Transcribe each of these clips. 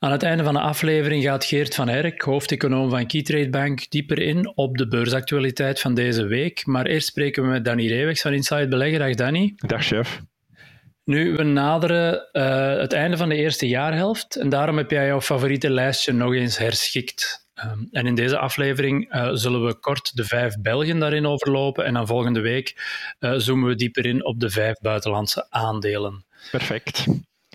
Aan het einde van de aflevering gaat Geert van Erk, hoofdeconoom van Keytrade Bank, dieper in op de beursactualiteit van deze week. Maar eerst spreken we met Danny Reewegs van Inside Beleggen. Dag Danny. Dag chef. Nu, we naderen uh, het einde van de eerste jaarhelft en daarom heb jij jouw favoriete lijstje nog eens herschikt. Um, en in deze aflevering uh, zullen we kort de vijf Belgen daarin overlopen en dan volgende week uh, zoomen we dieper in op de vijf buitenlandse aandelen. Perfect.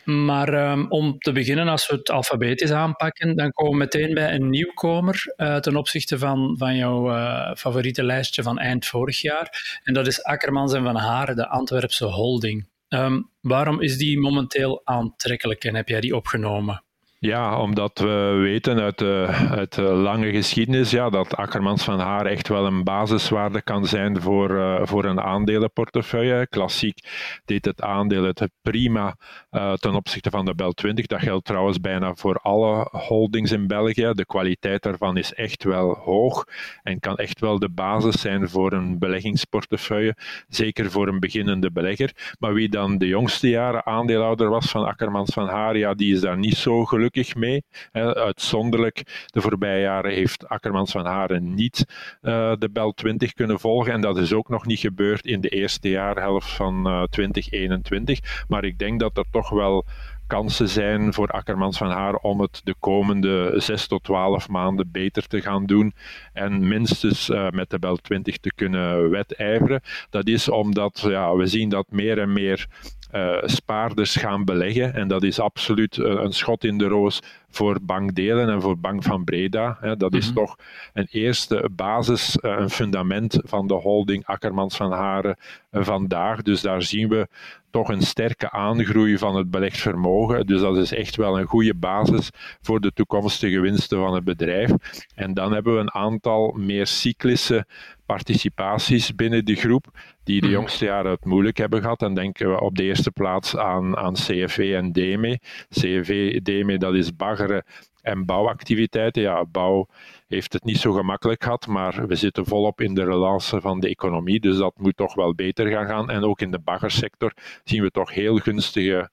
Maar um, om te beginnen, als we het alfabetisch aanpakken, dan komen we meteen bij een nieuwkomer uh, ten opzichte van, van jouw uh, favoriete lijstje van eind vorig jaar. En dat is Akkermans en Van Haren, de Antwerpse holding. Um, waarom is die momenteel aantrekkelijk en heb jij die opgenomen? Ja, omdat we weten uit de, uit de lange geschiedenis ja, dat Akkermans van Haar echt wel een basiswaarde kan zijn voor, uh, voor een aandelenportefeuille. Klassiek deed het aandeel het prima uh, ten opzichte van de Bel 20. Dat geldt trouwens bijna voor alle holdings in België. De kwaliteit daarvan is echt wel hoog en kan echt wel de basis zijn voor een beleggingsportefeuille. Zeker voor een beginnende belegger. Maar wie dan de jongste jaren aandeelhouder was van Akkermans van Haar, ja, die is daar niet zo gelukkig mee. Uitzonderlijk, de voorbije jaren heeft Akkermans van Haren niet uh, de Bel 20 kunnen volgen. En dat is ook nog niet gebeurd in de eerste jaarhelft van uh, 2021. Maar ik denk dat er toch wel kansen zijn voor Akkermans van Haar om het de komende 6 tot 12 maanden beter te gaan doen en minstens uh, met de Bel 20 te kunnen wedijveren. Dat is omdat ja, we zien dat meer en meer uh, spaarders gaan beleggen. En dat is absoluut uh, een schot in de roos voor bankdelen en voor Bank van Breda. Hè. Dat is mm -hmm. toch een eerste basis, uh, een fundament van de holding Akkermans van Haren vandaag. Dus daar zien we toch een sterke aangroei van het belegd vermogen. Dus dat is echt wel een goede basis voor de toekomstige winsten van het bedrijf. En dan hebben we een aantal meer cyclische participaties binnen de groep, die de jongste jaren het moeilijk hebben gehad. Dan denken we op de eerste plaats aan, aan CFV en DME. CFV, DME, dat is baggeren en bouwactiviteiten. Ja, bouw heeft het niet zo gemakkelijk gehad, maar we zitten volop in de relance van de economie, dus dat moet toch wel beter gaan gaan. En ook in de baggersector zien we toch heel gunstige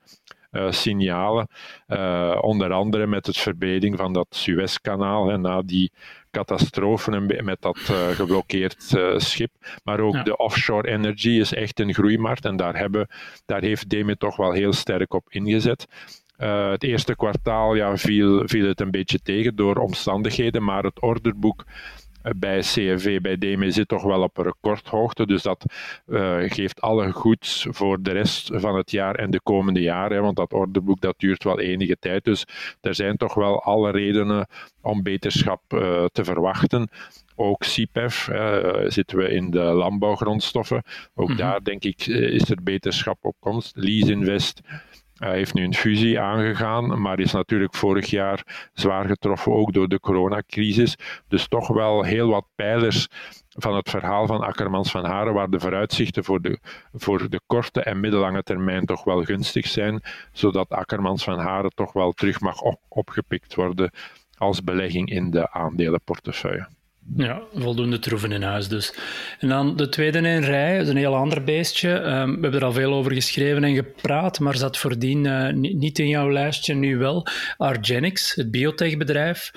uh, signalen. Uh, onder andere met het verbreding van dat Suezkanaal en na die catastrofen met dat uh, geblokkeerd schip. Maar ook ja. de offshore energy is echt een groeimarkt en daar, hebben, daar heeft DEME toch wel heel sterk op ingezet. Uh, het eerste kwartaal ja, viel, viel het een beetje tegen door omstandigheden, maar het orderboek bij CFV, bij DME zit toch wel op een recordhoogte. Dus dat uh, geeft alle goeds voor de rest van het jaar en de komende jaren. Want dat orderboek dat duurt wel enige tijd. Dus er zijn toch wel alle redenen om beterschap uh, te verwachten. Ook CIPEF uh, zitten we in de landbouwgrondstoffen. Ook mm -hmm. daar denk ik is er beterschap op komst. Lease Invest hij heeft nu een fusie aangegaan, maar is natuurlijk vorig jaar zwaar getroffen ook door de coronacrisis. Dus toch wel heel wat pijlers van het verhaal van Akkermans van Haren, waar de vooruitzichten voor de, voor de korte en middellange termijn toch wel gunstig zijn, zodat Akkermans van Haren toch wel terug mag op, opgepikt worden als belegging in de aandelenportefeuille. Ja, voldoende troeven in huis dus. En dan de tweede in rij, dat is een heel ander beestje. Um, we hebben er al veel over geschreven en gepraat, maar zat voordien uh, niet in jouw lijstje, nu wel. Argenix, het biotechbedrijf,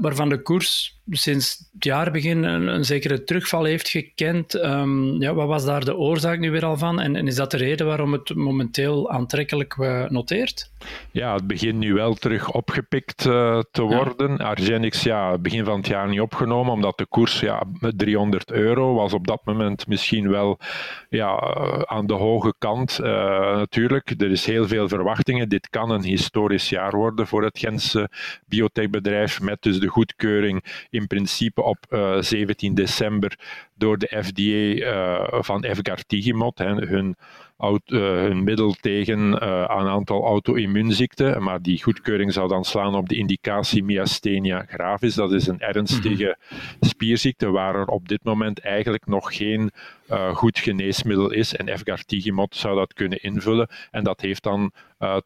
waarvan de koers sinds het jaarbegin een, een zekere terugval heeft gekend. Um, ja, wat was daar de oorzaak nu weer al van? En, en is dat de reden waarom het momenteel aantrekkelijk uh, noteert? Ja, het begint nu wel terug opgepikt uh, te worden. Ja. Argenix, ja, begin van het jaar niet opgenomen, omdat de koers ja, 300 euro was op dat moment misschien wel ja, aan de hoge kant. Uh, natuurlijk, er is heel veel verwachtingen. Dit kan een historisch jaar worden voor het Gentse biotechbedrijf, met dus de goedkeuring in principe op uh, 17 december door de FDA uh, van Efgartigimod, hè, hun een middel tegen een aantal auto-immuunziekten, maar die goedkeuring zou dan slaan op de indicatie myasthenia gravis. Dat is een ernstige mhm. spierziekte waar er op dit moment eigenlijk nog geen goed geneesmiddel is. En Efgartigimod zou dat kunnen invullen. En dat heeft dan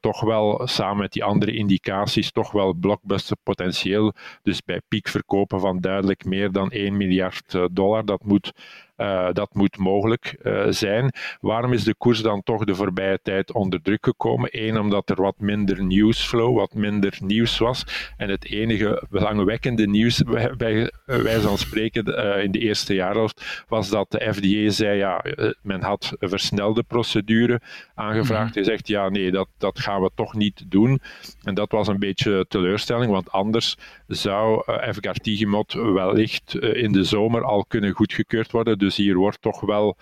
toch wel samen met die andere indicaties toch wel blockbuster potentieel. Dus bij piekverkopen van duidelijk meer dan 1 miljard dollar. Dat moet it uh, dat moet mogelijk uh, zijn. Waarom is de koers dan toch de voorbije tijd onder druk gekomen? Eén, omdat er wat minder nieuwsflow, wat minder nieuws was. En het enige belangwekkende nieuws, bij wijze van spreken, uh, in de eerste jaarhelft, was dat de FDA zei, ja, men had een versnelde procedure aangevraagd. Hij zegt, ja, nee, dat, dat gaan we toch niet doen. En dat was een beetje teleurstelling, want anders zou uh, F-Gartigimod wellicht in de zomer al kunnen goedgekeurd worden. Dus hier wordt toch wel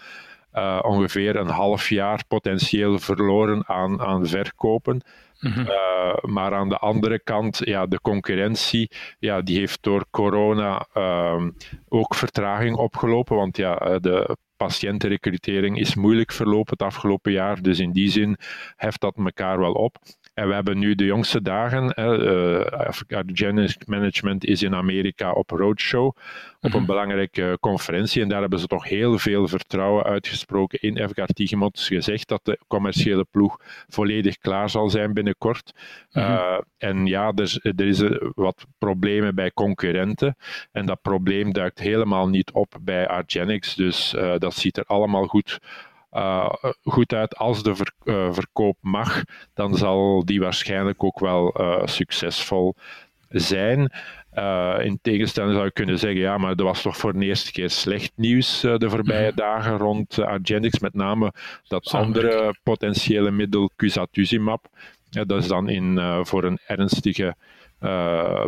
uh, ongeveer een half jaar potentieel verloren aan, aan verkopen. -hmm. uh, maar aan de andere kant, ja, de concurrentie, ja, die heeft door corona uh, ook vertraging opgelopen. Want ja, eh, de patiëntenrecrutering is moeilijk verlopen het afgelopen jaar. Dus in die zin heft dat elkaar wel op. En we hebben nu de jongste dagen, uh, Management is in Amerika op roadshow, op een mhm. belangrijke conferentie. En daar hebben ze toch heel veel vertrouwen uitgesproken in FK Tigimot. gezegd dat de commerciële ploeg volledig klaar zal zijn binnenkort. Mhm. Uh, en ja, er, er is wat problemen bij concurrenten. En dat probleem duikt helemaal niet op bij Argenix. Dus uh, dat ziet er allemaal goed uh, goed uit. Als de ver, uh, verkoop mag, dan zal die waarschijnlijk ook wel uh, succesvol zijn. in tegenstelling zou je kunnen zeggen, ja, maar er was toch voor de eerste keer slecht nieuws de voorbije mhm. dagen rond Argenix, met name dat andere potentiële middel Cusatuzumab. Dat is dan in, voor een ernstige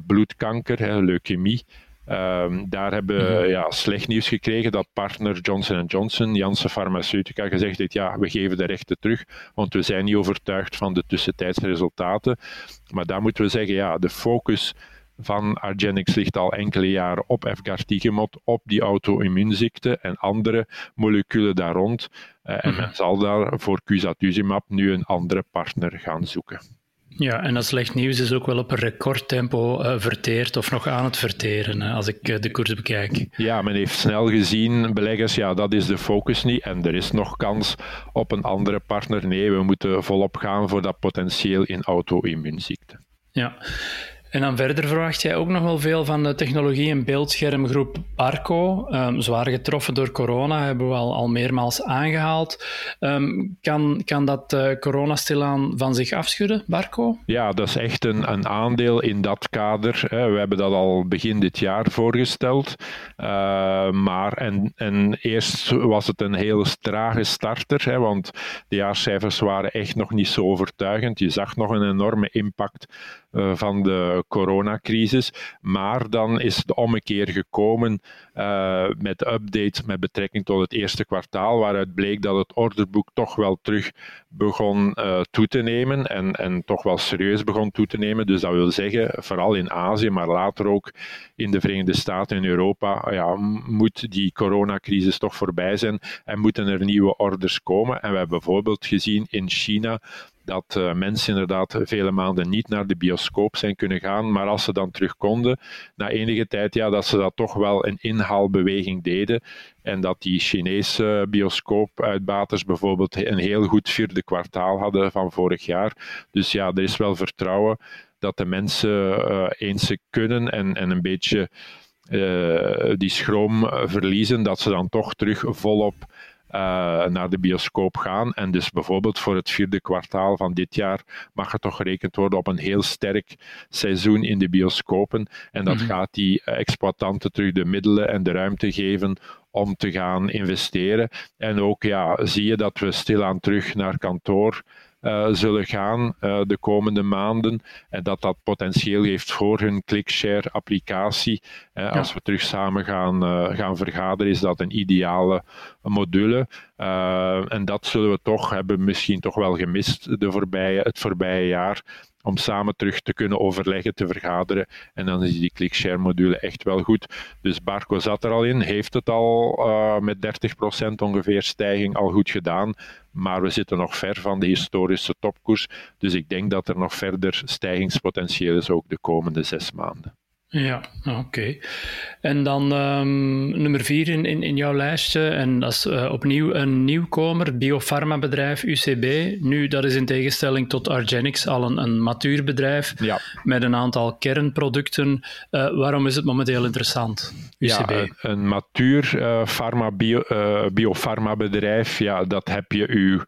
bloedkanker, hè, leukemie. Um, daar hebben we mhm. ja, slecht nieuws gekregen dat partner Johnson Johnson, Janssen Pharmaceutica, gezegd heeft: ja, we geven de rechten terug, want we zijn niet overtuigd van de tussentijdse resultaten. Maar daar moeten we zeggen: ja, de focus van Argenix ligt al enkele jaren op Efgartigimod, op die auto-immuunziekte en andere moleculen daar rond. Uh, en mhm. men zal daar voor Cusatuzumab nu een andere partner gaan zoeken. Ja, en dat slecht nieuws is ook wel op een recordtempo uh, verteerd of nog aan het verteren, als ik uh, de koers bekijk. Ja, men heeft snel gezien, beleggers, ja, dat is de focus niet en er is nog kans op een andere partner. Nee, we moeten volop gaan voor dat potentieel in auto-immuunziekte. Ja, en dan verder verwacht jij ook nog wel veel van de technologie- en beeldschermgroep Arco. Um, zwaar getroffen door corona, hebben we al, al meermaals aangehaald. Um, kan, kan dat uh, corona stilaan van zich afschudden, Barco? Ja, dat is echt een, een aandeel in dat kader. Hè. We hebben dat al begin dit jaar voorgesteld. Uh, maar en, en eerst was het een heel trage starter, hè, want de jaarcijfers waren echt nog niet zo overtuigend. Je zag nog een enorme impact van de coronacrisis. Maar dan is de ommekeer gekomen uh, met updates met betrekking tot het eerste kwartaal, waaruit bleek dat het orderboek toch wel terug begon uh, toe te nemen en, en toch wel serieus begon toe te nemen. Dus dat wil zeggen, vooral in Azië, maar later ook in de Verenigde Staten en Europa, ja, moet die coronacrisis toch voorbij zijn en moeten er nieuwe orders komen. En we hebben bijvoorbeeld gezien in China dat uh, mensen inderdaad vele maanden niet naar de bioscoop zijn kunnen gaan, maar als ze dan terug konden, na enige tijd, ja, dat ze dat toch wel een inhaalbeweging deden en dat die Chinese bioscoopuitbaters bijvoorbeeld een heel goed vierde kwartaal hadden van vorig jaar. Dus ja, er is wel vertrouwen dat de mensen uh, eens kunnen en, en een beetje uh, die schroom verliezen, dat ze dan toch terug volop naar de bioscoop gaan. En dus bijvoorbeeld voor het vierde kwartaal van dit jaar mag er toch gerekend worden op een heel sterk seizoen in de bioscopen. En dat mhm. gaat die exploitanten terug de middelen en de ruimte geven om te gaan investeren. En ook ja, zie je dat we stilaan terug naar kantoor uh, zullen gaan uh, de komende maanden. En dat dat potentieel heeft voor hun ClickShare applicatie. Ja. Als we terug samen gaan, gaan vergaderen, is dat een ideale module. en dat zullen we toch hebben misschien toch wel gemist de voorbije, het voorbije jaar om samen terug te kunnen overleggen, te vergaderen. En dan is die ClickShare module echt wel goed. Dus Barco zat er al in, heeft het al uh, met 30% ongeveer stijging al goed gedaan. Maar we zitten nog ver van de historische topkoers. Dus ik denk dat er nog verder stijgingspotentieel is ook de komende zes maanden. Ja, oké. En dan um, nummer vier in, in, in, jouw lijstje, en dat is uh, opnieuw een nieuwkomer, biofarmabedrijf UCB. Nu, dat is in tegenstelling tot Argenix al een, een matuur bedrijf ja. met een aantal kernproducten. Uh, waarom is het momenteel interessant, UCB? Ja, een, een matuur uh, pharma, bio, biofarmabedrijf, ja, dat heb je uw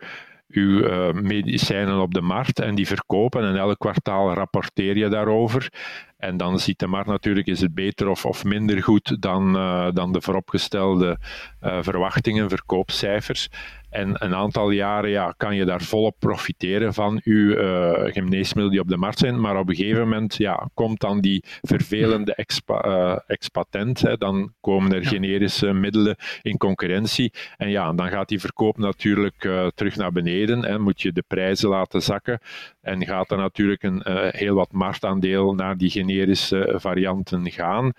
uw uh, medicijnen op de markt en die verkopen en elk kwartaal rapporteer je daarover. En dan ziet de markt natuurlijk, is het beter of, of minder goed dan, uh, dan de vooropgestelde uh, verwachtingen, verkoopcijfers. En een aantal jaren ja, kan je daar volop profiteren van uw uh, geneesmiddelen die op de markt zijn. Maar op een gegeven moment ja, komt dan die vervelende expa, uh, expatent. Hè, dan komen er generische middelen in concurrentie. En ja, dan gaat die verkoop natuurlijk uh, terug naar beneden. Hè, moet je de prijzen laten zakken. En gaat er natuurlijk een heel wat marktaandeel naar die generische varianten gaan.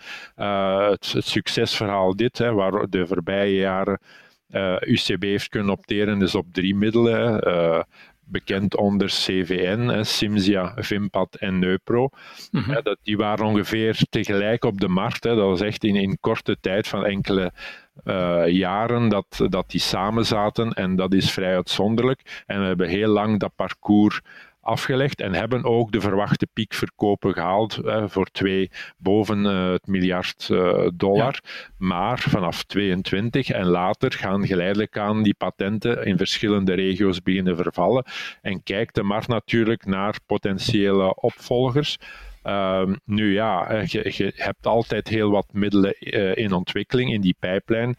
Het, het, succesverhaal dit, hè, waar de voorbije jaren eh, UCB heeft kunnen opteren is op drie middelen. Bekend onder CVN, Simsia, Vimpad en Neupro. Mm -hmm. dat, die waren ongeveer tegelijk op de markt. Hè. Dat was echt in, in korte tijd van enkele uh, jaren dat, dat die samen zaten en dat is vrij uitzonderlijk. En we hebben heel lang dat parcours afgelegd en hebben ook de verwachte piekverkopen gehaald eh, voor twee boven uh, het miljard uh, dollar. Maar vanaf 22 en later gaan geleidelijk aan die patenten in verschillende regio's beginnen vervallen. En kijkt de markt natuurlijk naar potentiële opvolgers. Uh, nu ja, je, je, hebt altijd heel wat middelen uh, in ontwikkeling in die pijplijn.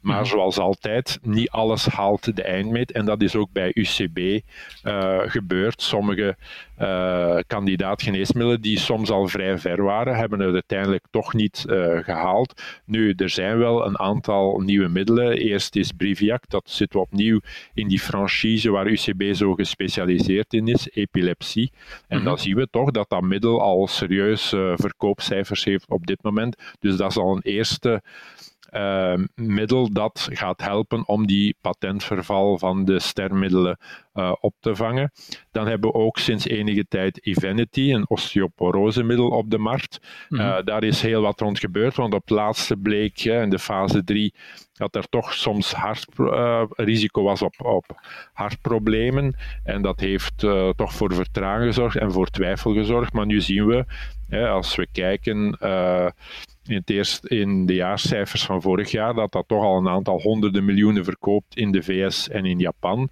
Maar mhm. zoals altijd, niet alles haalt de eindmeet. En dat is ook bij UCB uh, eh, gebeurd. Sommige uh, kandidaat-geneesmiddelen die soms al vrij ver waren, hebben het uiteindelijk toch niet uh, gehaald. Nu, er zijn wel een aantal nieuwe middelen. Eerst is Briviac, dat zit opnieuw in die franchise waar UCB zo gespecialiseerd in is, epilepsie. En mm dan zien we toch dat dat middel al serieus verkoopcijfers heeft op dit moment. Dus dat is al een eerste uh, middel dat gaat helpen om die patentverval van de stermiddelen uh, op te vangen. Dan hebben we ook sinds enige tijd Evenity, een osteoporosemiddel op de markt. Mm -hmm. daar is heel wat rond gebeurd, want op het laatste bleek in de fase 3 dat er toch soms hartrisico was op, op hartproblemen. En dat heeft toch voor vertraging gezorgd en voor twijfel gezorgd. Maar nu zien we, als we kijken in, het eerst, in de jaarcijfers van vorig jaar dat dat toch al een aantal honderden miljoenen verkoopt in de VS en in Japan.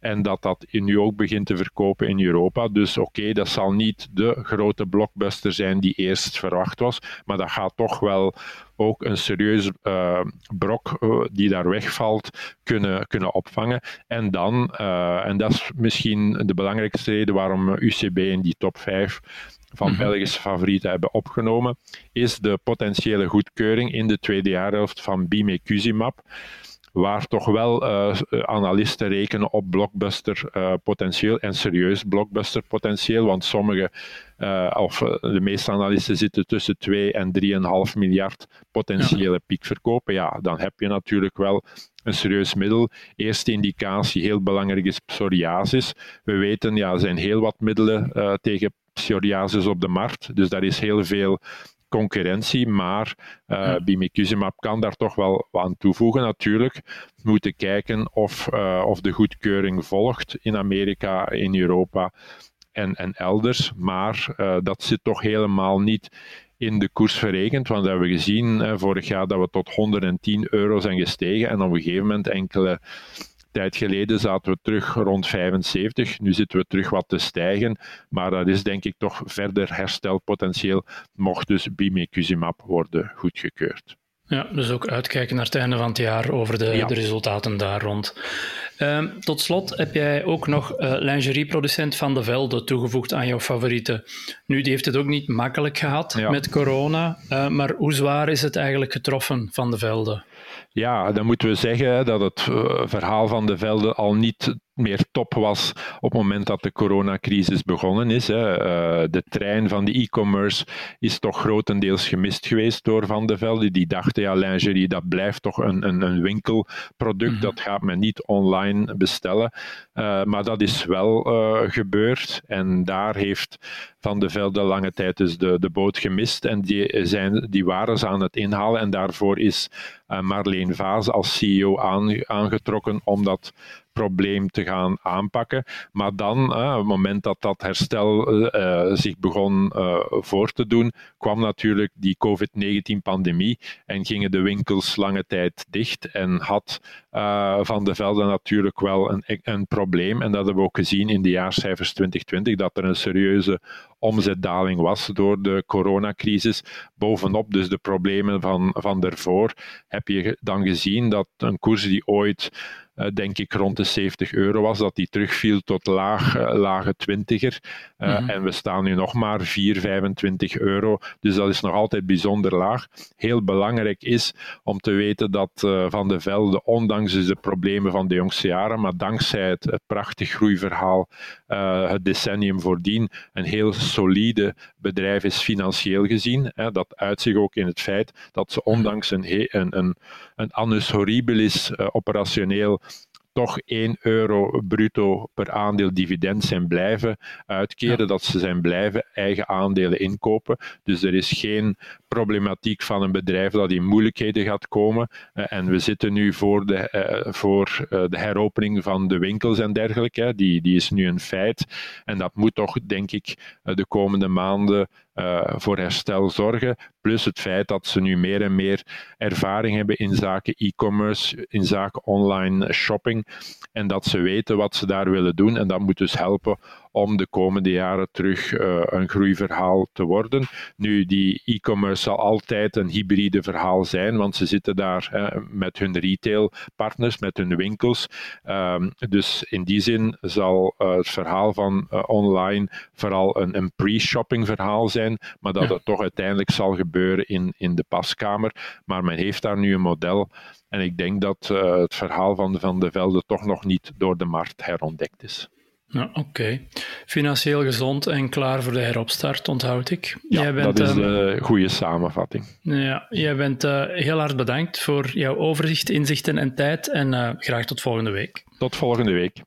En dat dat nu ook begint te verkopen in Europa. Dus oké, dat zal niet de grote blockbuster zijn die eerst verwacht was. Maar dat gaat toch wel ook een serieus uh, brok uh, die daar wegvalt kunnen, kunnen opvangen. En dan, uh, en dat is misschien de belangrijkste reden waarom UCB in die top 5 van -hmm. Belgische favorieten hebben opgenomen, is de potentiële goedkeuring in de tweede jaarhelft van bimekuzimab waar toch wel uh, analisten rekenen op blockbuster uh, potentieel en serieus blockbuster potentieel, want sommige, uh, of de meeste analisten zitten tussen 2 en 3,5 miljard potentiële ja. piekverkopen. Ja, dan heb je natuurlijk wel een serieus middel. Eerste indicatie, heel belangrijk, is psoriasis. We weten, ja, er zijn heel wat middelen tegen psoriasis op de markt, dus daar is heel veel concurrentie, maar uh, ja. bimekizumab kan daar toch wel aan toevoegen natuurlijk. We moeten kijken of, uh, of de goedkeuring volgt in Amerika, in Europa en, en elders, maar uh, dat zit toch helemaal niet in de koers verrekend, want we hebben gezien vorig jaar dat we tot 110 euro zijn gestegen en op een gegeven moment enkele tijd geleden zaten we terug rond 75. Nu zitten we terug wat te stijgen. Maar dat is denk ik toch verder herstelpotentieel, mocht dus bimekuzimab worden goedgekeurd. Ja, dus ook uitkijken naar het einde van het jaar over de, ja. de resultaten daar rond. Uh, tot slot heb jij ook nog uh, lingerieproducent Van de Velde toegevoegd aan jouw favorieten. Nu, die heeft het ook niet makkelijk gehad ja. met corona, uh, maar hoe zwaar is het eigenlijk getroffen Van de Velde? Ja, dan moeten we zeggen dat het uh, verhaal van de velden al niet meer top was op het moment dat de coronacrisis begonnen is. Uh, de trein van de e-commerce is toch grotendeels gemist geweest door Van de Velde. Die dachten, ja, lingerie, dat blijft toch een, een, een winkelproduct, mm dat gaat men niet online bestellen. Uh, maar dat is wel uh, gebeurd en daar heeft Van de Velde lange tijd dus de, de boot gemist en die, zijn, die waren ze aan het inhalen en daarvoor is Marleen Vaas als CEO aangetrokken om dat probleem te gaan aanpakken. Maar dan, op het moment dat dat herstel uh, zich begon voor te doen, kwam natuurlijk die COVID-19-pandemie en gingen de winkels lange tijd dicht en had Van de Velde natuurlijk wel een, een probleem. En dat hebben we ook gezien in de jaarcijfers 2020, dat er een serieuze omzetdaling was door de coronacrisis. Bovenop dus de problemen van, van daarvoor heb je dan gezien dat een koers die ooit denk ik rond de 70 euro was, dat die terugviel tot laag, uh, lage twintiger. Uh, mm-hmm. En we staan nu nog maar 4, 25 euro. Dus dat is nog altijd bijzonder laag. Heel belangrijk is om te weten dat Van de Velde, ondanks dus de problemen van de jongste jaren, maar dankzij het, het prachtig groeiverhaal, het decennium voordien, een heel solide bedrijf is financieel gezien. Hè. Dat uitzicht ook in het feit dat ze ondanks een, een, een, een annus horribilis uh, operationeel toch 1 euro bruto per aandeel dividend zijn blijven uitkeren, dat ze zijn blijven eigen aandelen inkopen. Dus er is geen problematiek van een bedrijf dat in moeilijkheden gaat komen. Uh, en we zitten nu voor de, uh, voor, uh, de heropening van de winkels en dergelijke. Die, die is nu een feit. En dat moet toch, denk ik, de komende maanden voor herstel zorgen. Plus het feit dat ze nu meer en meer ervaring hebben in zaken e-commerce, in zaken online shopping. En dat ze weten wat ze daar willen doen. En dat moet dus helpen om de komende jaren terug uh, een groeiverhaal te worden. Nu, die e-commerce zal altijd een hybride verhaal zijn, want ze zitten daar met hun retailpartners, met hun winkels. Um, dus in die zin zal uh, het verhaal van online vooral een, een pre-shopping verhaal zijn, maar dat ja. het toch uiteindelijk zal gebeuren in, in de paskamer. Maar men heeft daar nu een model. En ik denk dat het verhaal van Van de Velde toch nog niet door de markt herontdekt is. Ja, Oké. Okay. Financieel gezond en klaar voor de heropstart, onthoud ik. Ja, jij bent, dat is een uh, goede samenvatting. Ja, jij bent uh, heel hard bedankt voor jouw overzicht, inzichten en tijd. En uh, graag tot volgende week. Tot volgende week.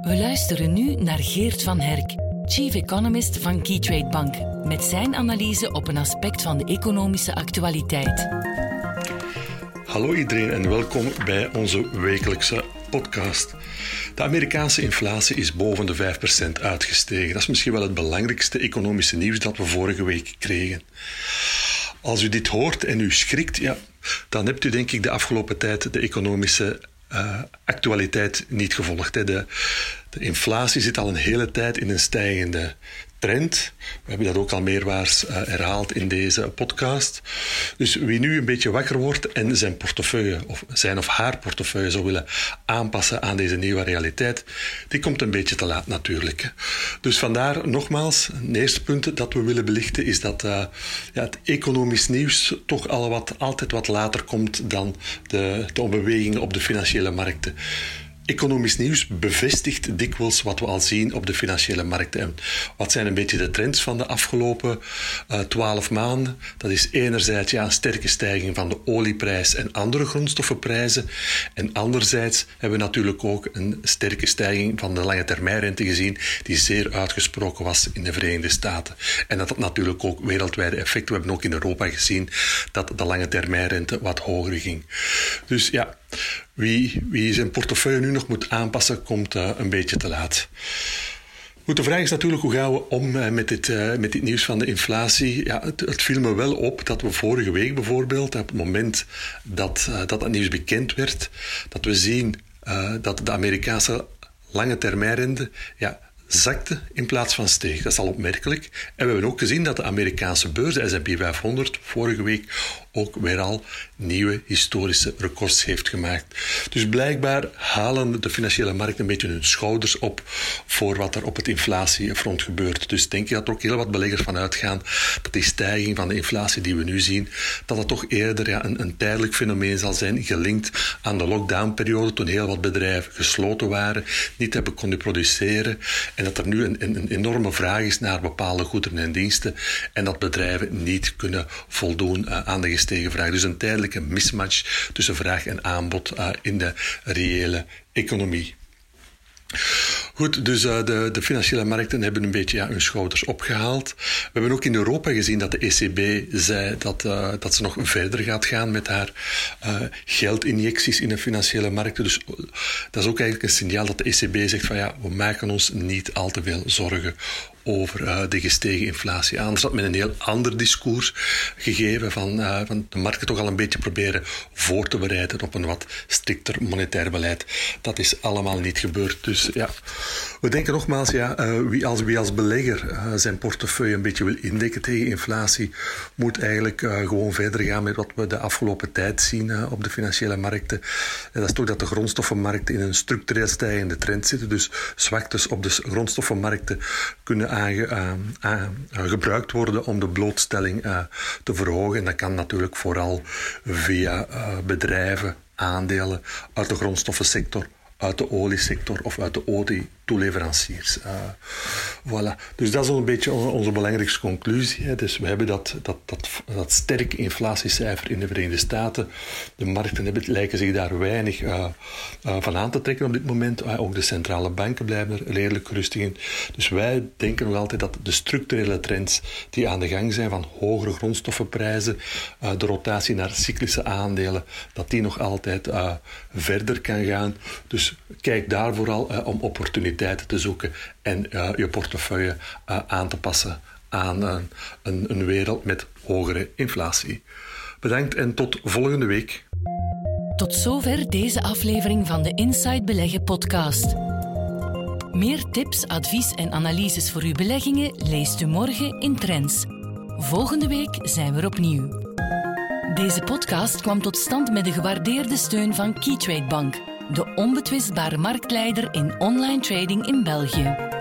We luisteren nu naar Geert van Herk, Chief Economist van Keytrade Bank, met zijn analyse op een aspect van de economische actualiteit. Hallo iedereen en welkom bij onze wekelijkse podcast. De Amerikaanse inflatie is boven de 5% uitgestegen. Dat is misschien wel het belangrijkste economische nieuws dat we vorige week kregen. Als u dit hoort en u schrikt, ja, dan hebt u denk ik de afgelopen tijd de economische uh, actualiteit niet gevolgd. Hè. De, de inflatie zit al een hele tijd in een stijgende trend. We hebben dat ook al meerwaars uh, herhaald in deze podcast. Dus wie nu een beetje wakker wordt en zijn portefeuille, of zijn of haar portefeuille zou willen aanpassen aan deze nieuwe realiteit, die komt een beetje te laat natuurlijk. Dus vandaar nogmaals, het eerste punt dat we willen belichten is dat uh, ja, het economisch nieuws toch al wat, altijd wat later komt dan de, de bewegingen op de financiële markten. Economisch nieuws bevestigt dikwijls wat we al zien op de financiële markten. En wat zijn een beetje de trends van de afgelopen uh, twaalf maanden? Dat is enerzijds ja, een sterke stijging van de olieprijs en andere grondstoffenprijzen. En anderzijds hebben we natuurlijk ook een sterke stijging van de lange termijnrente gezien, die zeer uitgesproken was in de Verenigde Staten. En dat had natuurlijk ook wereldwijde effecten. We hebben ook in Europa gezien dat de lange termijnrente wat hoger ging. Dus ja, wie, wie zijn portefeuille nu nog moet aanpassen, komt uh, een beetje te laat. Goed, de vraag is natuurlijk hoe gaan we om uh, met, dit, uh, met dit nieuws van de inflatie. Ja, het, het, viel me wel op dat we vorige week bijvoorbeeld, op het moment dat dat, dat nieuws bekend werd, dat we zien dat de Amerikaanse lange termijnrente ja, zakte in plaats van steeg. Dat is al opmerkelijk. En we hebben ook gezien dat de Amerikaanse beurs, de S&P 500, vorige week ook weer al nieuwe historische records heeft gemaakt. Dus blijkbaar halen de financiële markten een beetje hun schouders op voor wat er op het inflatiefront gebeurt. Dus denk je dat er ook heel wat beleggers van uitgaan dat die stijging van de inflatie die we nu zien, dat dat toch eerder een, een tijdelijk fenomeen zal zijn, gelinkt aan de lockdownperiode toen heel wat bedrijven gesloten waren, niet hebben kunnen produceren en dat er nu een, een, enorme vraag is naar bepaalde goederen en diensten en dat bedrijven niet kunnen voldoen uh, aan de gestegen vraag. Dus een tijdelijke mismatch tussen vraag en aanbod uh, in de reële economie. Goed, dus uh, de, de, financiële markten hebben een beetje ja, hun schouders opgehaald. We hebben ook in Europa gezien dat de ECB zei dat, uh, dat ze nog verder gaat gaan met haar uh, geldinjecties in de financiële markten. Dus dat is ook eigenlijk een signaal dat de ECB zegt van ja, we maken ons niet al te veel zorgen over uh, de gestegen inflatie. Anders had men een heel ander discours gegeven van, uh, van de markten toch al een beetje proberen voor te bereiden op een wat strikter monetair beleid. Dat is allemaal niet gebeurd. Dus ja, we denken nogmaals, ja, uh, wie, als, wie als belegger zijn portefeuille een beetje wil indekken tegen inflatie, moet eigenlijk gewoon verder gaan met wat we de afgelopen tijd zien op de financiële markten. En dat is toch dat de grondstoffenmarkten in een structureel stijgende trend zitten. Dus zwaktes op de grondstoffenmarkten kunnen gebruikt worden om de blootstelling uh, te verhogen. En dat kan natuurlijk vooral via bedrijven, aandelen uit de grondstoffensector, uit de oliesector of uit de olie toeleveranciers. Uh, voilà. Dus dat is een beetje onze, belangrijkste conclusie. Dus we hebben dat, dat, dat, dat sterke inflatiecijfer in de Verenigde Staten. De markten hebben, lijken zich daar weinig uh, uh, van aan te trekken op dit moment. ook de centrale banken blijven er redelijk rustig in. Dus wij denken nog altijd dat de structurele trends die aan de gang zijn van hogere grondstoffenprijzen, de rotatie naar cyclische aandelen, dat die nog altijd verder kan gaan. Dus kijk daar vooral om opportuniteiten te zoeken en uh, je portefeuille uh, aan te passen aan een, een, een wereld met hogere inflatie. Bedankt en tot volgende week. Tot zover deze aflevering van de Inside Beleggen podcast. Meer tips, advies en analyses voor uw beleggingen leest u morgen in Trends. Volgende week zijn we er opnieuw. Deze podcast kwam tot stand met de gewaardeerde steun van Keytrade Bank de onbetwistbare marktleider in online trading in België.